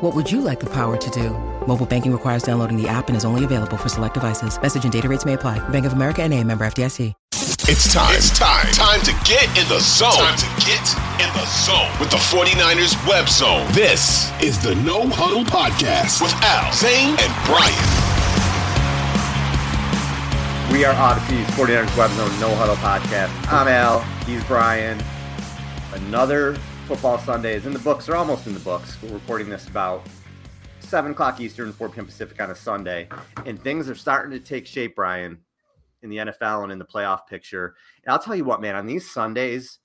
What would you like the power to do? Mobile banking requires downloading the app and is only available for select devices. Message and data rates may apply. Bank of America and a member FDIC. It's time. It's time. Time to get in the zone. Time to get in the zone with the 49ers web zone. This is the No Huddle Podcast with Al, Zane, and Brian. We are Odyssey's 49ers web zone No Huddle Podcast. I'm Al. He's Brian. Another football Sunday is in the books, or almost in the books. We're recording this about 7 o'clock Eastern, 4 p.m. Pacific on a Sunday. And things are starting to take shape, Brian, in the NFL and in the playoff picture. And I'll tell you what, man, on these Sundays,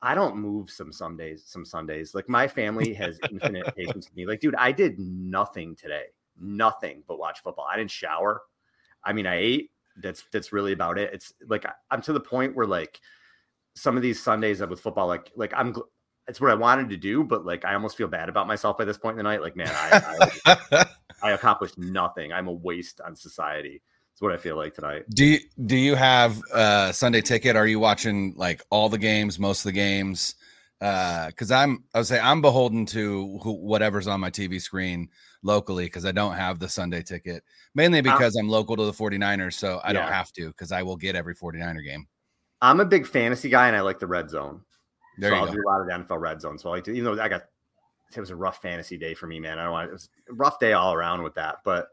I don't move some Sundays, some Sundays. Like my family has infinite patience with me. Like, dude, I did nothing today. Nothing but watch football. I didn't shower. I mean, I ate. That's that's really about it. It's like I'm to the point where like some of these Sundays with football, like like I'm it's what I wanted to do, but like I almost feel bad about myself by this point in the night. Like, man, I, I, I accomplished nothing. I'm a waste on society. It's what I feel like tonight. Do you do you have a Sunday ticket? Are you watching like all the games, most of the games? Because uh, I'm, I would say I'm beholden to who, whatever's on my TV screen locally because I don't have the Sunday ticket, mainly because I'm local to the 49ers, so I yeah. don't have to because I will get every 49er game. I'm a big fantasy guy and I like the red zone. There so I'll go. do a lot of the NFL red zone. So I like to, you know, I got it was a rough fantasy day for me, man. I don't want it was a rough day all around with that. But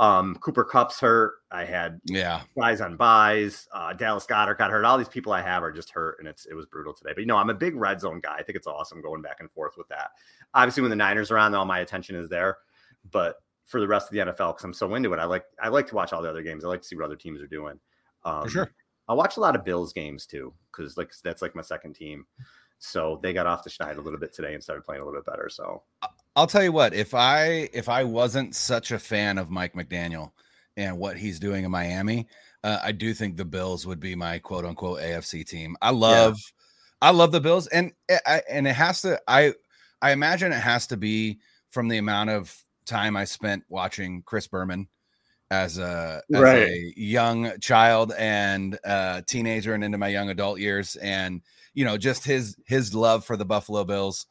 um Cooper Kupp's hurt. I had yeah guys on buys. Uh Dallas Goedert got hurt. All these people I have are just hurt, and it's it was brutal today. But you know, I'm a big red zone guy. I think it's awesome going back and forth with that. Obviously, when the Niners are on, all my attention is there. But for the rest of the NFL, because I'm so into it, I like I like to watch all the other games. I like to see what other teams are doing. Um, for sure. I watch a lot of Bills games too, because like that's like my second team. So they got off the schneid a little bit today and started playing a little bit better. So I'll tell you what, if I if I wasn't such a fan of Mike McDaniel and what he's doing in Miami, uh, I do think the Bills would be my quote unquote AFC team. I love yeah. I love the Bills and I, and it has to I I imagine it has to be from the amount of time I spent watching Chris Berman as a as right. a young child and uh teenager and into my young adult years and you know just his his love for the Buffalo Bills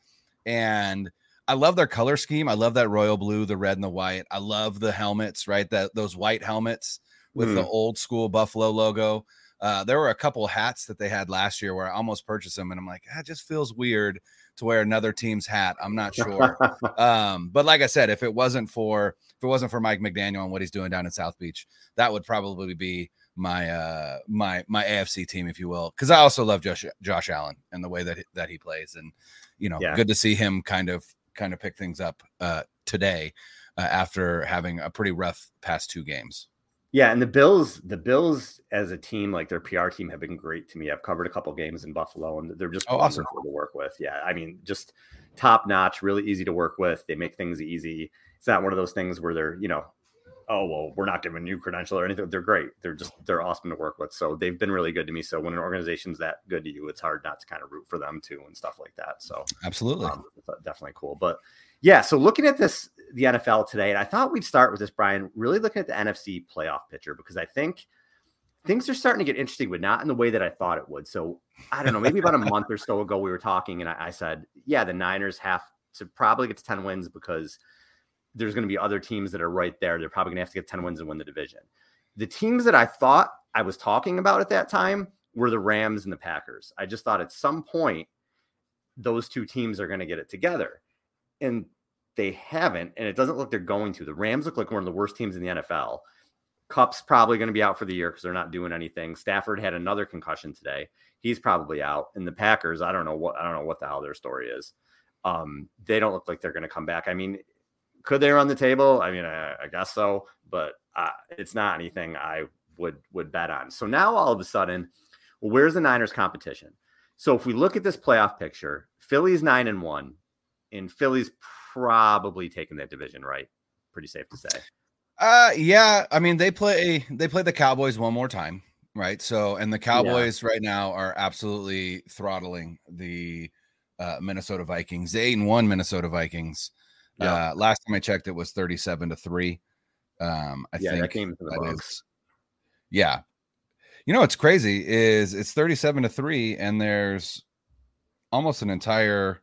and I love their color scheme. I love that royal blue, the red and the white. I love the helmets, right? That those white helmets with mm. the old school Buffalo logo. Uh, there were a couple hats that they had last year where I almost purchased them, and I'm like, ah, it just feels weird to wear another team's hat. I'm not sure. um, but like I said, if it wasn't for if it wasn't for Mike McDaniel and what he's doing down in South Beach, that would probably be my uh my my AFC team, if you will. Because I also love Josh Josh Allen and the way that that he plays, and you know, Yeah. good to see him kind of kind of pick things up uh today uh, after having a pretty rough past two games. Yeah, and the Bills, the Bills as a team, like their PR team, have been great to me. I've covered a couple games in Buffalo, and they're just Oh, awesome. to work with. Yeah, I mean, just top notch, really easy to work with. They make things easy. It's not one of those things where they're, you know, oh well, we're not giving you credential or anything. They're great. They're just they're awesome to work with. So they've been really good to me. So when an organization's that good to you, it's hard not to kind of root for them too and stuff like that. So Absolutely. um, definitely cool. But yeah, so looking at this, the NFL today, and I thought we'd start with this, Brian, really looking at the NFC playoff picture because I think things are starting to get interesting, but not in the way that I thought it would. So I don't know, maybe about a month or so ago, we were talking, and I, I said, yeah, the Niners have to probably get to 10 wins because there's going to be other teams that are right there. They're probably going to have to get 10 wins and win the division. The teams that I thought I was talking about at that time were the Rams and the Packers. I just thought at some point those two teams are going to get it together. And they haven't, and it doesn't look they're going to. The Rams look like one of the worst teams in the NFL. Kupp's probably going to be out for the year because they're not doing anything. Stafford had another concussion today. He's probably out. And the Packers, I don't know what I don't know what the hell their story is. Um, they don't look like they're going to come back. I mean, could they run the table? I mean, I, I guess so, but uh, it's not anything I would would bet on. So now all of a sudden, where's the Niners competition? So if we look at this playoff picture, Philly's nine and one, and Philly's probably taking that division, right? Pretty safe to say. Uh yeah, I mean they play they play the Cowboys one more time, right? So and the Cowboys yeah. right now are absolutely throttling the uh, Minnesota Vikings. The eight and one Minnesota Vikings. Yeah. Uh, last time I checked, it was thirty-seven to three. Um, I yeah, think that came to the Yeah, you know what's crazy is it's thirty-seven to three, and there's almost an entire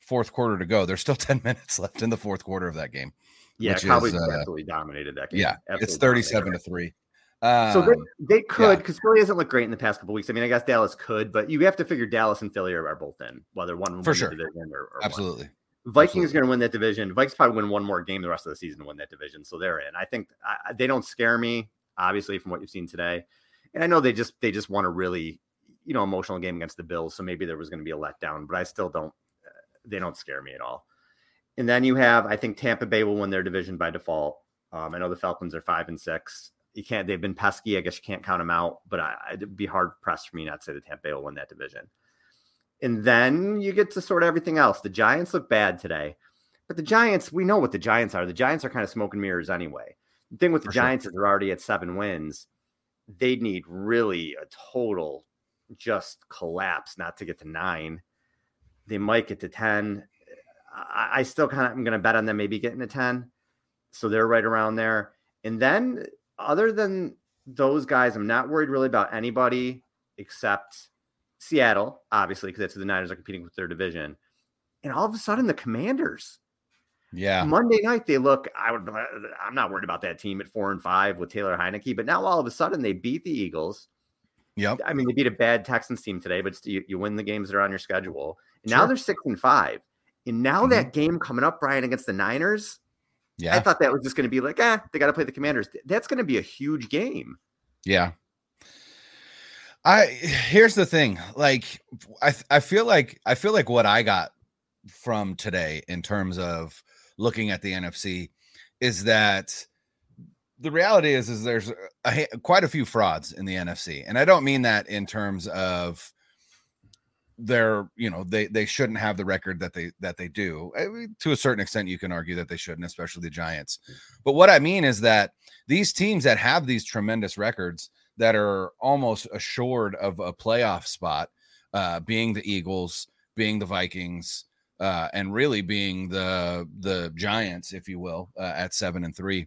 fourth quarter to go. There's still ten minutes left in the fourth quarter of that game. Yeah, Cowboys is, uh, absolutely dominated that game. Yeah, absolutely it's thirty-seven to three. Um, so they, um, they could because yeah. Philly hasn't looked great in the past couple weeks. I mean, I guess Dallas could, but you have to figure Dallas and Philly are, are both in, whether one for sure or, or absolutely. One. Vikings going to win that division. Vikings probably win one more game the rest of the season to win that division, so they're in. I think I, they don't scare me, obviously, from what you've seen today. And I know they just they just won a really you know emotional game against the Bills, so maybe there was going to be a letdown, but I still don't. Uh, they don't scare me at all. And then you have, I think Tampa Bay will win their division by default. Um, I know the Falcons are five and six. You can't. They've been pesky. I guess you can't count them out. But I, it'd be hard pressed for me not to say that Tampa Bay will win that division. And then you get to sort of everything else. The Giants look bad today, but the Giants, we know what the Giants are. The Giants are kind of smoke and mirrors anyway. The thing with the For Giants sure. is they're already at seven wins. They need really a total just collapse not to get to nine. They might get to 10. I, I still kind of am going to bet on them maybe getting to 10. So they're right around there. And then, other than those guys, I'm not worried really about anybody except Seattle, obviously, because that's who the Niners are competing with their division. And all of a sudden, the Commanders. Yeah. Monday night, they look. I would. I'm not worried about that team at four and five with Taylor Heinicke, but now all of a sudden they beat the Eagles. Yep. I mean, they beat a bad Texans team today, but you, you win the games that are on your schedule. And sure. now they're six and five. And now mm-hmm. that game coming up, Brian, against the Niners. Yeah. I thought that was just going to be like, ah, they got to play the Commanders. That's going to be a huge game. Yeah. I here's the thing. Like I I feel like I feel like what I got from today in terms of looking at the NFC is that the reality is is there's a, quite a few frauds in the NFC. And I don't mean that in terms of they're you know they they shouldn't have the record that they that they do I mean, to a certain extent you can argue that they shouldn't especially the giants but what i mean is that these teams that have these tremendous records that are almost assured of a playoff spot, uh, being the Eagles, being the Vikings, uh, and really being the the Giants, if you will, uh, at seven and 3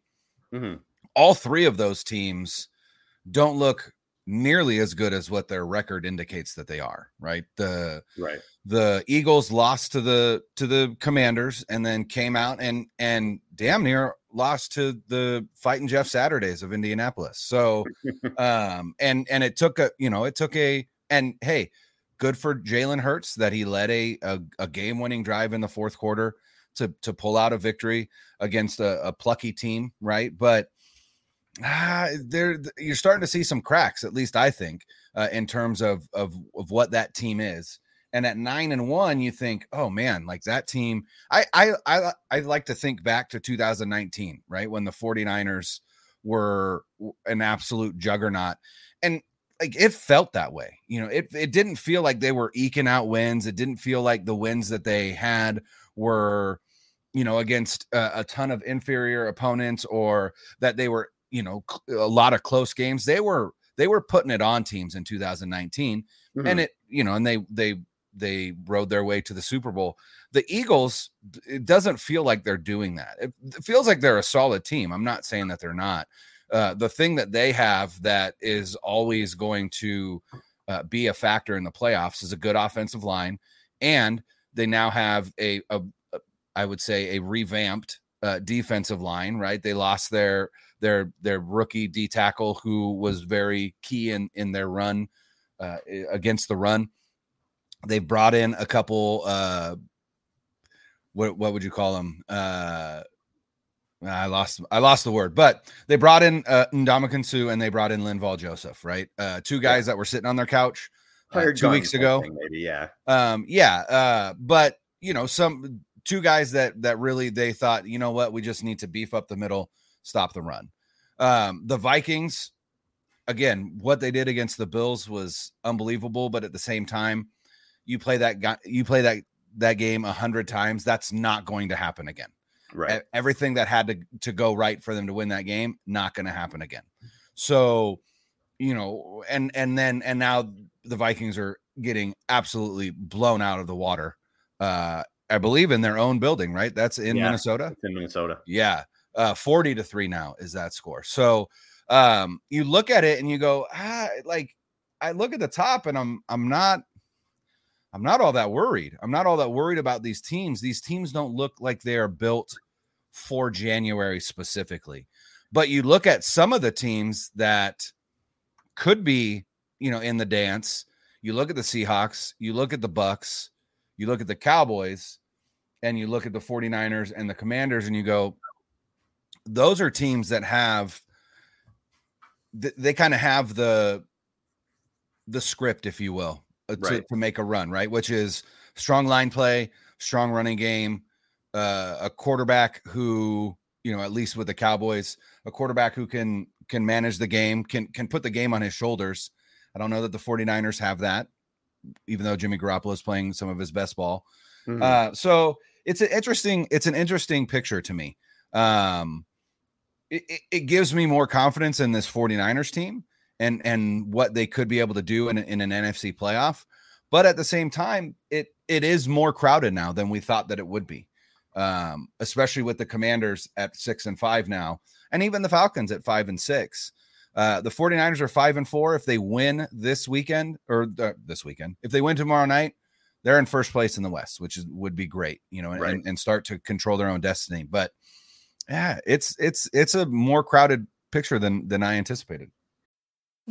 mm-hmm. All three of those teams don't look nearly as good as what their record indicates that they are. Right. The right the Eagles lost to the to the Commanders and then came out and and damn near lost to the fighting Jeff Saturdays of Indianapolis. So um and and it took a you know it took a and hey good for Jalen Hurts that he led a a, a game winning drive in the fourth quarter to to pull out a victory against a, a plucky team right but ah, there you're starting to see some cracks at least I think uh, in terms of of of what that team is and at nine and one you think oh man like that team i i i, I like to think back to 2019 right when the 49ers were an absolute juggernaut and like it felt that way you know it, it didn't feel like they were eking out wins it didn't feel like the wins that they had were you know against a, a ton of inferior opponents or that they were you know a lot of close games they were they were putting it on teams in 2019 mm-hmm. and it you know and they they they rode their way to the Super Bowl. The Eagles, it doesn't feel like they're doing that. It, feels like they're a solid team. I'm not saying that they're not. Uh, the thing that they have that is always going to uh, be a factor in the playoffs is a good offensive line, and they now have a, a, a I would say, a revamped uh, defensive line, right? They lost their their their rookie D tackle who was very key in in their run uh, against the run. They brought in a couple. Uh, what what would you call them? Uh, I lost I lost the word, but they brought in uh, Ndamukong Suh and they brought in Linval Joseph, right? Uh, two guys yeah. that were sitting on their couch uh, two weeks ago. Maybe, yeah, um, yeah. Uh, but you know, some two guys that that really they thought, you know what, we just need to beef up the middle, stop the run. Um, the Vikings, again, what they did against the Bills was unbelievable, but at the same time, you play that guy, you play that that game a hundred times, that's not going to happen again. Right. Everything that had to to go right for them to win that game, not going to happen again. So, you know, and and then and now the Vikings are getting absolutely blown out of the water. Uh I believe in their own building, right? That's in yeah, Minnesota. in Minnesota. Yeah. Uh 40 to 3 now is that score. So, um you look at it and you go, ah, like I look at the top and I'm I'm not I'm not all that worried. I'm not all that worried about these teams. These teams don't look like they are built for January specifically. But you look at some of the teams that could be, you know, in the dance. You look at the Seahawks, you look at the Bucks, you look at the Cowboys, and you look at the 49ers and the Commanders and you go those are teams that have they kind of have the the script if you will uh, to, right. to make a run, right? Which is strong line play, strong running game, uh, a quarterback who, you know, at least with the Cowboys, a quarterback who can can manage the game, can can put the game on his shoulders. I don't know that the 49ers have that, even though Jimmy Garoppolo is playing some of his best ball. Mm-hmm. Uh, so it's an interesting, it's an interesting picture to me. Um, it, it gives me more confidence in this 49ers team and and what they could be able to do in, in an NFC playoff. But at the same time, it it is more crowded now than we thought that it would be. Um, especially with the commanders at six and five now, and even the Falcons at five and six. Uh, the 49ers are five and four. If they win this weekend or uh, this weekend, if they win tomorrow night, they're in first place in the West, which is would be great, you know, right. and, and start to control their own destiny. But yeah, it's it's it's a more crowded picture than than I anticipated.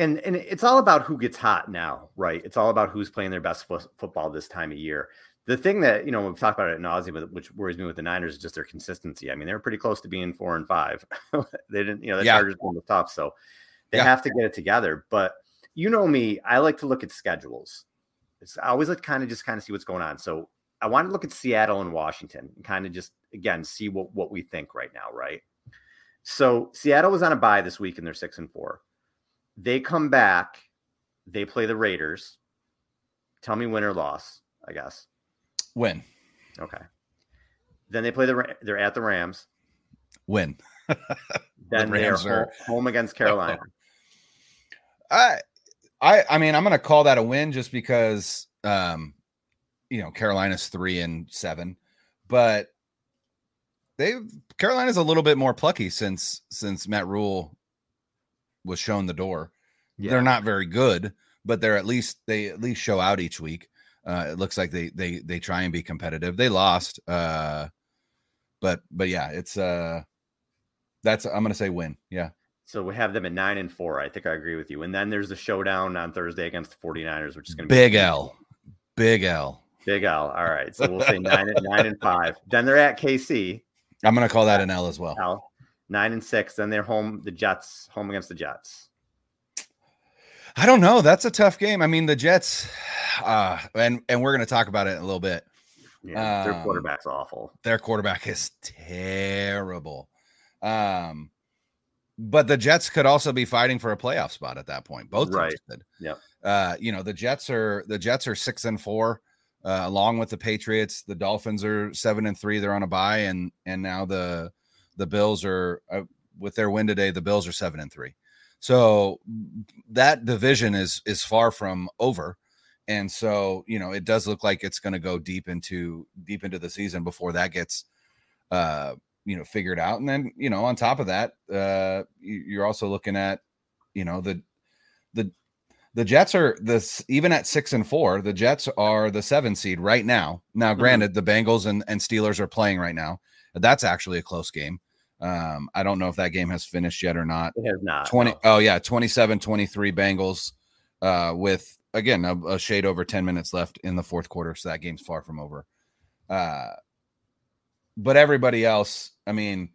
and and it's all about who gets hot now, right? It's all about who's playing their best fo- football this time of year. The thing that you know we've talked about it nauseum, which worries me with the Niners, is just their consistency. I mean, they're pretty close to being four and five. they didn't, you know, the yeah. Chargers won the top, so they yeah. have to get it together. But you know me, I like to look at schedules. It's, I always like kind of just kind of see what's going on. So I want to look at Seattle and Washington and kind of just again see what what we think right now, right? So Seattle was on a bye this week and they're six and four. They come back, they play the Raiders. Tell me win or loss, I guess. Win. Okay. Then they play the they're at the Rams. Win. then the they're are... home against Carolina. I I I mean I'm gonna call that a win just because um you know Carolina's three and seven, but they Carolina's a little bit more plucky since since Matt Rhule was shown the door. Yeah. They're not very good, but they're at least they at least show out each week. Uh, it looks like they they they try and be competitive. They lost, uh, but but yeah, it's uh, that's I'm gonna say win. Yeah. So we have them at nine and four. I think I agree with you. And then there's the showdown on Thursday against the 49ers, which is going to be big L, big L, big L. All right. So we'll say nine and nine and five. Then they're at KC. I'm going to call that an L as well. L nine and six. Then they're home. The Jets home against the Jets. I don't know. That's a tough game. I mean, the Jets, uh, and and we're going to talk about it in a little bit. Yeah, their um, quarterback's awful. Their quarterback is terrible. Um, but the Jets could also be fighting for a playoff spot at that point. Both right. could. Yeah. Uh, you know, the Jets are the Jets are six and four, uh, along with the Patriots. The Dolphins are seven and three. They're on a bye, and and now the The Bills are uh, with their win today. The Bills are seven and three. So that division is is far from over. And so, you know, it does look like it's going to go deep into deep into the season before that gets uh, you know, figured out. And then, you know, on top of that, uh you're also looking at, you know, the the the Jets are this even at six and four, the Jets are the seven seed right now. Now, Mm-hmm. granted, the Bengals and, and Steelers are playing right now. That's actually a close game. Um, I don't know if that game has finished yet or not. It has not. 20 no. oh yeah 27 23 bengals uh with again a, a shade over 10 minutes left in the fourth quarter so that game's far from over uh but everybody else i mean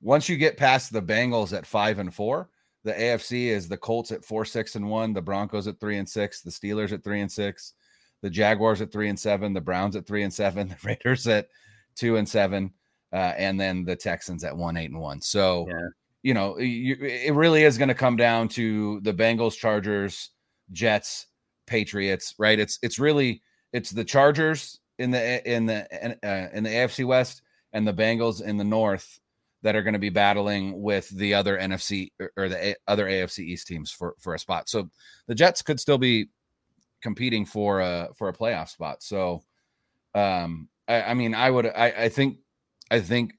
once you get past the bengals at five and four the afc is the colts at four six and one the broncos at three and six the steelers at three and six the jaguars at three and seven the browns at three and seven the raiders at two and seven uh, and then the texans at one eight and one so Yeah. you know, you, it really is going to come down to the Bengals, Chargers, Jets, Patriots, right? It's it's really it's the Chargers in the in the uh, in the AFC West and the Bengals in the North that are going to be battling with the other NFC or- the other AFC East teams for for a spot. So the Jets could still be competing for a for a playoff spot. So um I, I mean I would I, I think I think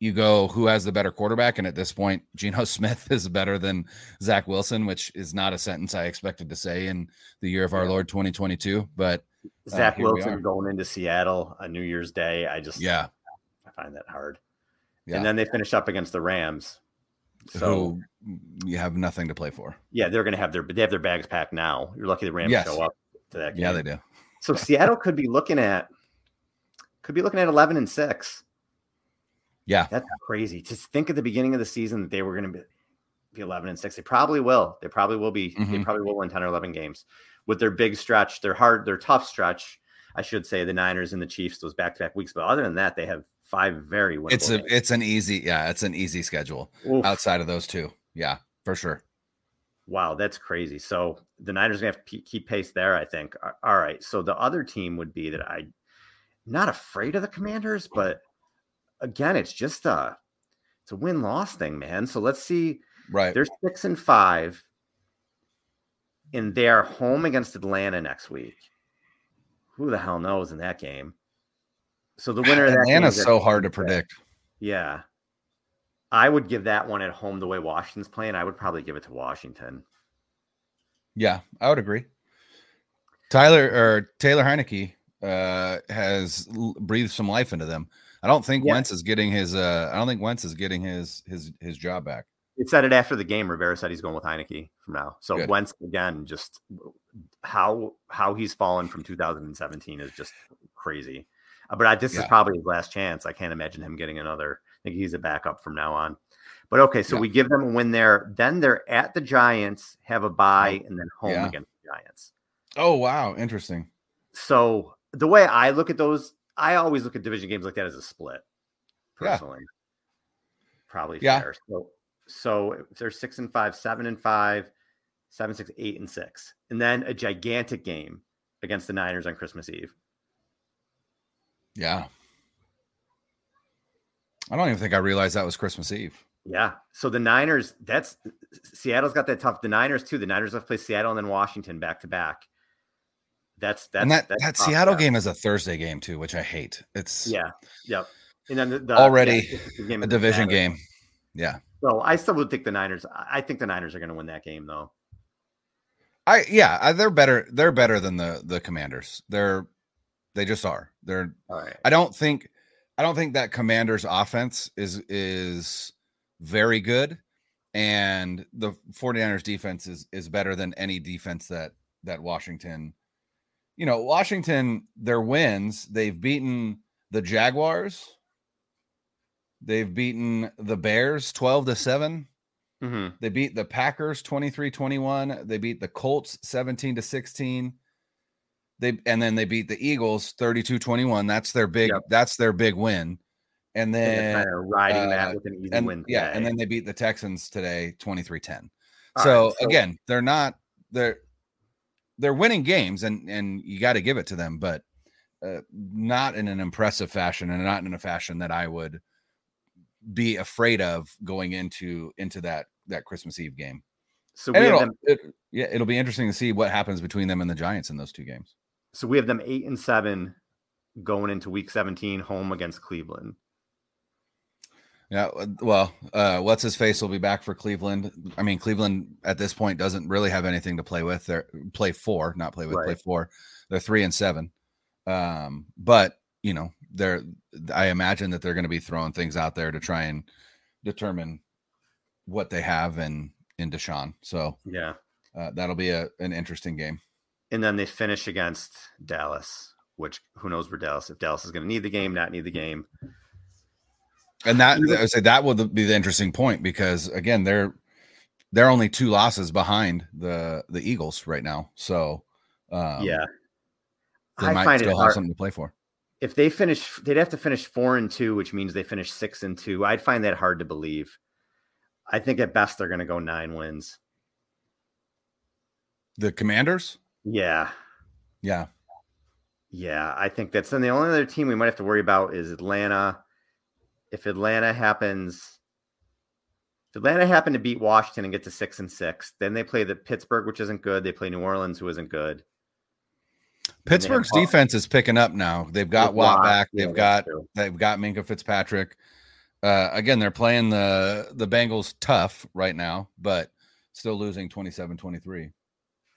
you go who has the better quarterback, and at this point, Geno Smith is better than Zach Wilson, which is not a sentence I expected to say in the year of our Lord 2022. But uh, Zach Wilson going into Seattle on New Year's Day. I just yeah, I find that hard. yeah, And then they finish up against the Rams. So who you have nothing to play for. yeah, they're going to have their they have their bags packed now. You're lucky the Rams Yes. show up to that game. Yeah, they do. So Seattle could be looking at could be looking at 11 and 6. Yeah, That's crazy. Just think at the beginning of the season that they were going to be, be 11 and 6. They probably will. They probably will be. They Mhm. probably will win 10 or 11 games with their big stretch, their hard, their tough stretch. I should say the Niners and the Chiefs, those back to back weeks. But other than that, they have five very winnable it's a games. it's an easy yeah it's an easy schedule Oof. outside of those two. Yeah, for sure. Wow, that's crazy. So the Niners are gonna have to keep pace there. I think. All right. So the other team would be that I, not afraid of the Commanders, but again, it's just a, it's a win loss thing, man. So let's see. Right. They're six and five, and they are home against Atlanta next week. Who the hell knows in that game? So the winner of that Atlanta's is so hard to predict. Yeah. I would give that one at home the way Washington's playing. I would probably give it to Washington. Yeah, I would agree. Tyler or Taylor Heinicke uh, has l- breathed some life into them. I don't think Yeah. Wentz is getting his. Uh, I don't think Wentz is getting his his his job back. It said it after the game. Rivera said he's going with Heinicke from now. So Good. Wentz again, just how how he's fallen from 2017 is just crazy. Uh, But I, this is probably his last chance. I can't imagine him getting another. I think he's a backup from now on. But okay, so Yeah. we give them a win there. Then they're at the Giants, have a bye, and then home Yeah. against the Giants. Oh wow, interesting. So the way I look at those, I always look at division games like that as a split. Yeah. Personally, probably Yeah. fair. So, so if they're six and five, seven and five, seven, six, eight and six, and then a gigantic game against the Niners on Christmas Eve. Yeah. I don't even think I realized that was Christmas Eve. Yeah. So the Niners, that's Seattle's got that tough. The Niners too. The Niners have played Seattle and then Washington back to back. That's that's and that that's that Seattle there. game is a Thursday game too, which I hate. It's Yeah. Yep. And then the, the Already yeah, the game a division Saturday. game. Yeah. So I still would think the Niners. I think the Niners are going to win that game, though. I yeah, I- they're better. They're better than the the Commanders. They're they just are. They're All right. I don't think I don't think that Commanders offense is is very good and the 49ers defense is is better than any defense that that Washington you know, Washington their wins, they've beaten the Jaguars. They've beaten the Bears 12 to 7. hmm They beat the Packers 23-21. They beat the Colts 17 to 16. They and then they beat the Eagles 32-21. That's their big Yep. that's their big win. And then kind of riding uh, that with an easy and win. yeah, and then they beat the Texans today 23-10. So, right, so- again, they're not they're they're winning games and and you got to give it to them, but uh, not in an impressive fashion and not in a fashion that I would be afraid of going into into that that Christmas Eve game. So And we it'll, them. it, yeah, it'll be interesting to see what happens between them and the Giants in those two games. So we have them eight and seven going into Week 17, home against Cleveland. Yeah, uh, well, uh, what's his face will be back for Cleveland. I mean, Cleveland at this point doesn't really have anything to play with. They're play four, not play with, play four. They're three and seven. Um, but you know, they're I imagine that they're going to be throwing things out there to try and determine what they have in in Deshaun. So Yeah. uh, that'll be a an interesting game. And then they finish against Dallas, which who knows where Dallas, if Dallas is going to need the game, not need the game. And that I would say that would be the interesting point because again, they're they're only two losses behind the the Eagles right now. So um, yeah. they I might find it still have hard. something to play for. If they finish, they'd have to finish four and two, which means they finish six and two. I'd find that hard to believe. I think at best they're going to go nine wins. The Commanders, Yeah. yeah, Yeah, I think that's then the only other team we might have to worry about is Atlanta. If Atlanta happens, if Atlanta happen to beat Washington and get to six and six, then they play the Pittsburgh, which isn't good. They play New Orleans, who isn't good. Pittsburgh's defense is picking up now. They've got Watt back. They've that's got they've got Minkah Fitzpatrick. Uh, again, they're playing the the Bengals tough right now, but still losing 27-23.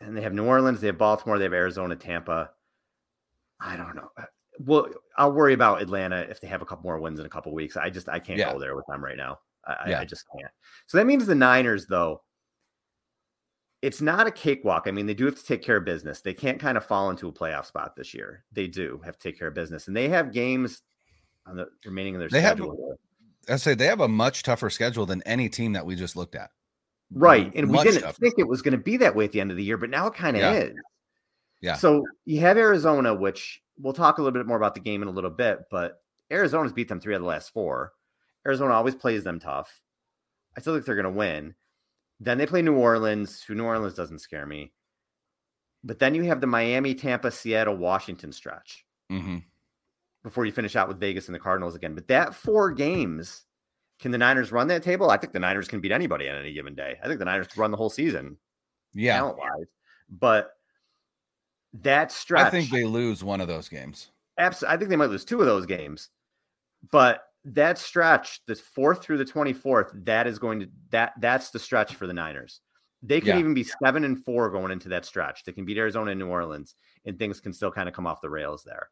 And they have New Orleans, they have Baltimore, they have Arizona, Tampa. I don't know. Well, I'll worry about Atlanta if they have a couple more wins in a couple weeks. I just I can't Yeah. go there with them right now. I, I- Yeah. I just can't. So that means the Niners, though, it's not a cakewalk. I mean, they do have to take care of business. They can't kind of fall into a playoff spot this year. They do have to take care of business, and they have games on the remaining of their They have- schedule. I say they have a much tougher schedule than any team that we just looked at. Right. And we didn't tougher. think it was going to be that way at the end of the year, but now it kind of Yeah. is. Yeah. So you have Arizona, which we'll talk a little bit more about the game in a little bit, but Arizona's beat them three out of the last four. Arizona always plays them tough. I still think they're going to win. Then they play New Orleans, who New Orleans doesn't scare me. But then you have the Miami, Tampa, Seattle, Washington stretch hmm before you finish out with Vegas and the Cardinals again. But that four games, can the Niners run that table? I think the Niners can beat anybody on any given day. I think the Niners run the whole season Yeah, talent wise. But that stretch, I think they lose one of those games. abs- I think they might lose two of those games. But that stretch, the fourth through the 24th, that is going to that that's the stretch for the Niners. They can Yeah. even be seven and four going into that stretch. They can beat Arizona and New Orleans, and things can still kind of come off the rails there.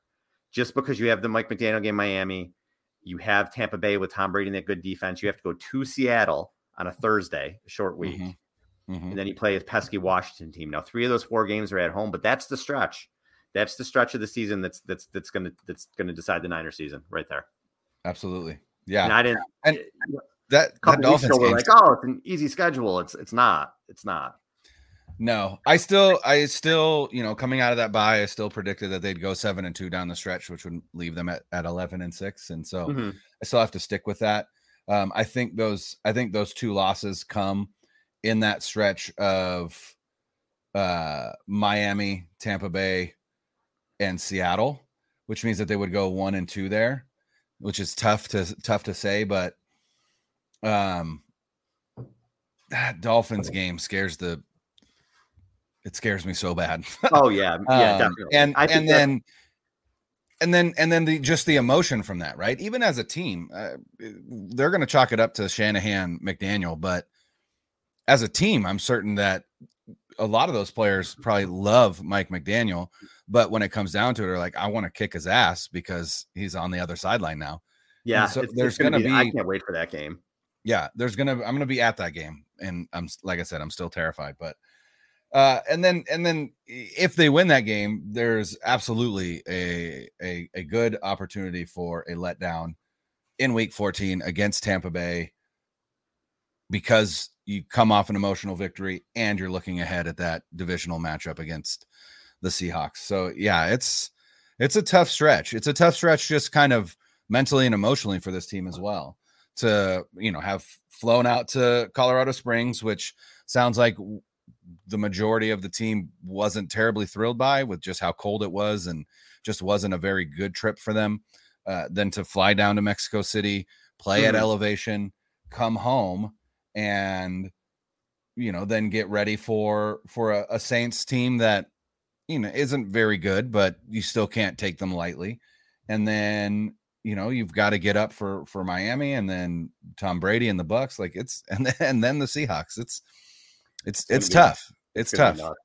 Just because you have the Mike McDaniel game, Miami, you have Tampa Bay with Tom Brady and that good defense. You have to go to Seattle on a Thursday, a short week Mhm. Mhm. and then you play a pesky Washington team. Now, three of those four games are at home, but that's the stretch. That's the stretch of the season that's that's that's gonna that's gonna decide the Niner season right there. Absolutely. And Yeah. I didn't. And That, that Dolphins ago, we're like, oh, it's an easy schedule. It's it's not. It's not. No, I still, I still, you know, coming out of that bye, I still predicted that they'd go seven and two down the stretch, which would leave them at, at 11 and six. And so Mhm. I still have to stick with that. Um, I think those, I think those two losses come in that stretch of uh, Miami, Tampa Bay, and Seattle, which means that they would go one and two there, which is tough to tough to say, but um, that Dolphins game scares the it scares me so bad. Oh yeah, yeah, Um. And and then and then and then the just the emotion from that, right? Even as a team, uh, they're going to chalk it up to Shanahan, McDaniel, but as a team, I'm certain that a lot of those players probably love Mike McDaniel, but when it comes down to it, they're like, I want to kick his ass because he's on the other sideline now. yeah, so it's- there's gonna gonna I be- can't wait for that game. yeah there's gonna i'm gonna be at that game and i'm like i said i'm still terrified but uh and then and then if they win that game there's absolutely a a, a good opportunity for a letdown in week 14 against tampa bay because you come off an emotional victory and you're looking ahead at that divisional matchup against the seahawks so yeah it's it's a tough stretch it's a tough stretch just kind of mentally and emotionally for this team as well to you know have flown out to Colorado Springs, which sounds like the majority of the team wasn't terribly thrilled by with just how cold it was and just wasn't a very good trip for them. Uh, then to fly down to Mexico City, play at Mhm. elevation, come home, and you know then get ready for for a, a Saints team that you know isn't very good, but you still can't take them lightly. And then you know you've got to get up for for Miami, and then Tom Brady and the Bucks. Like it's and then and then the Seahawks. It's it's gonna it's tough. It's gonna tough.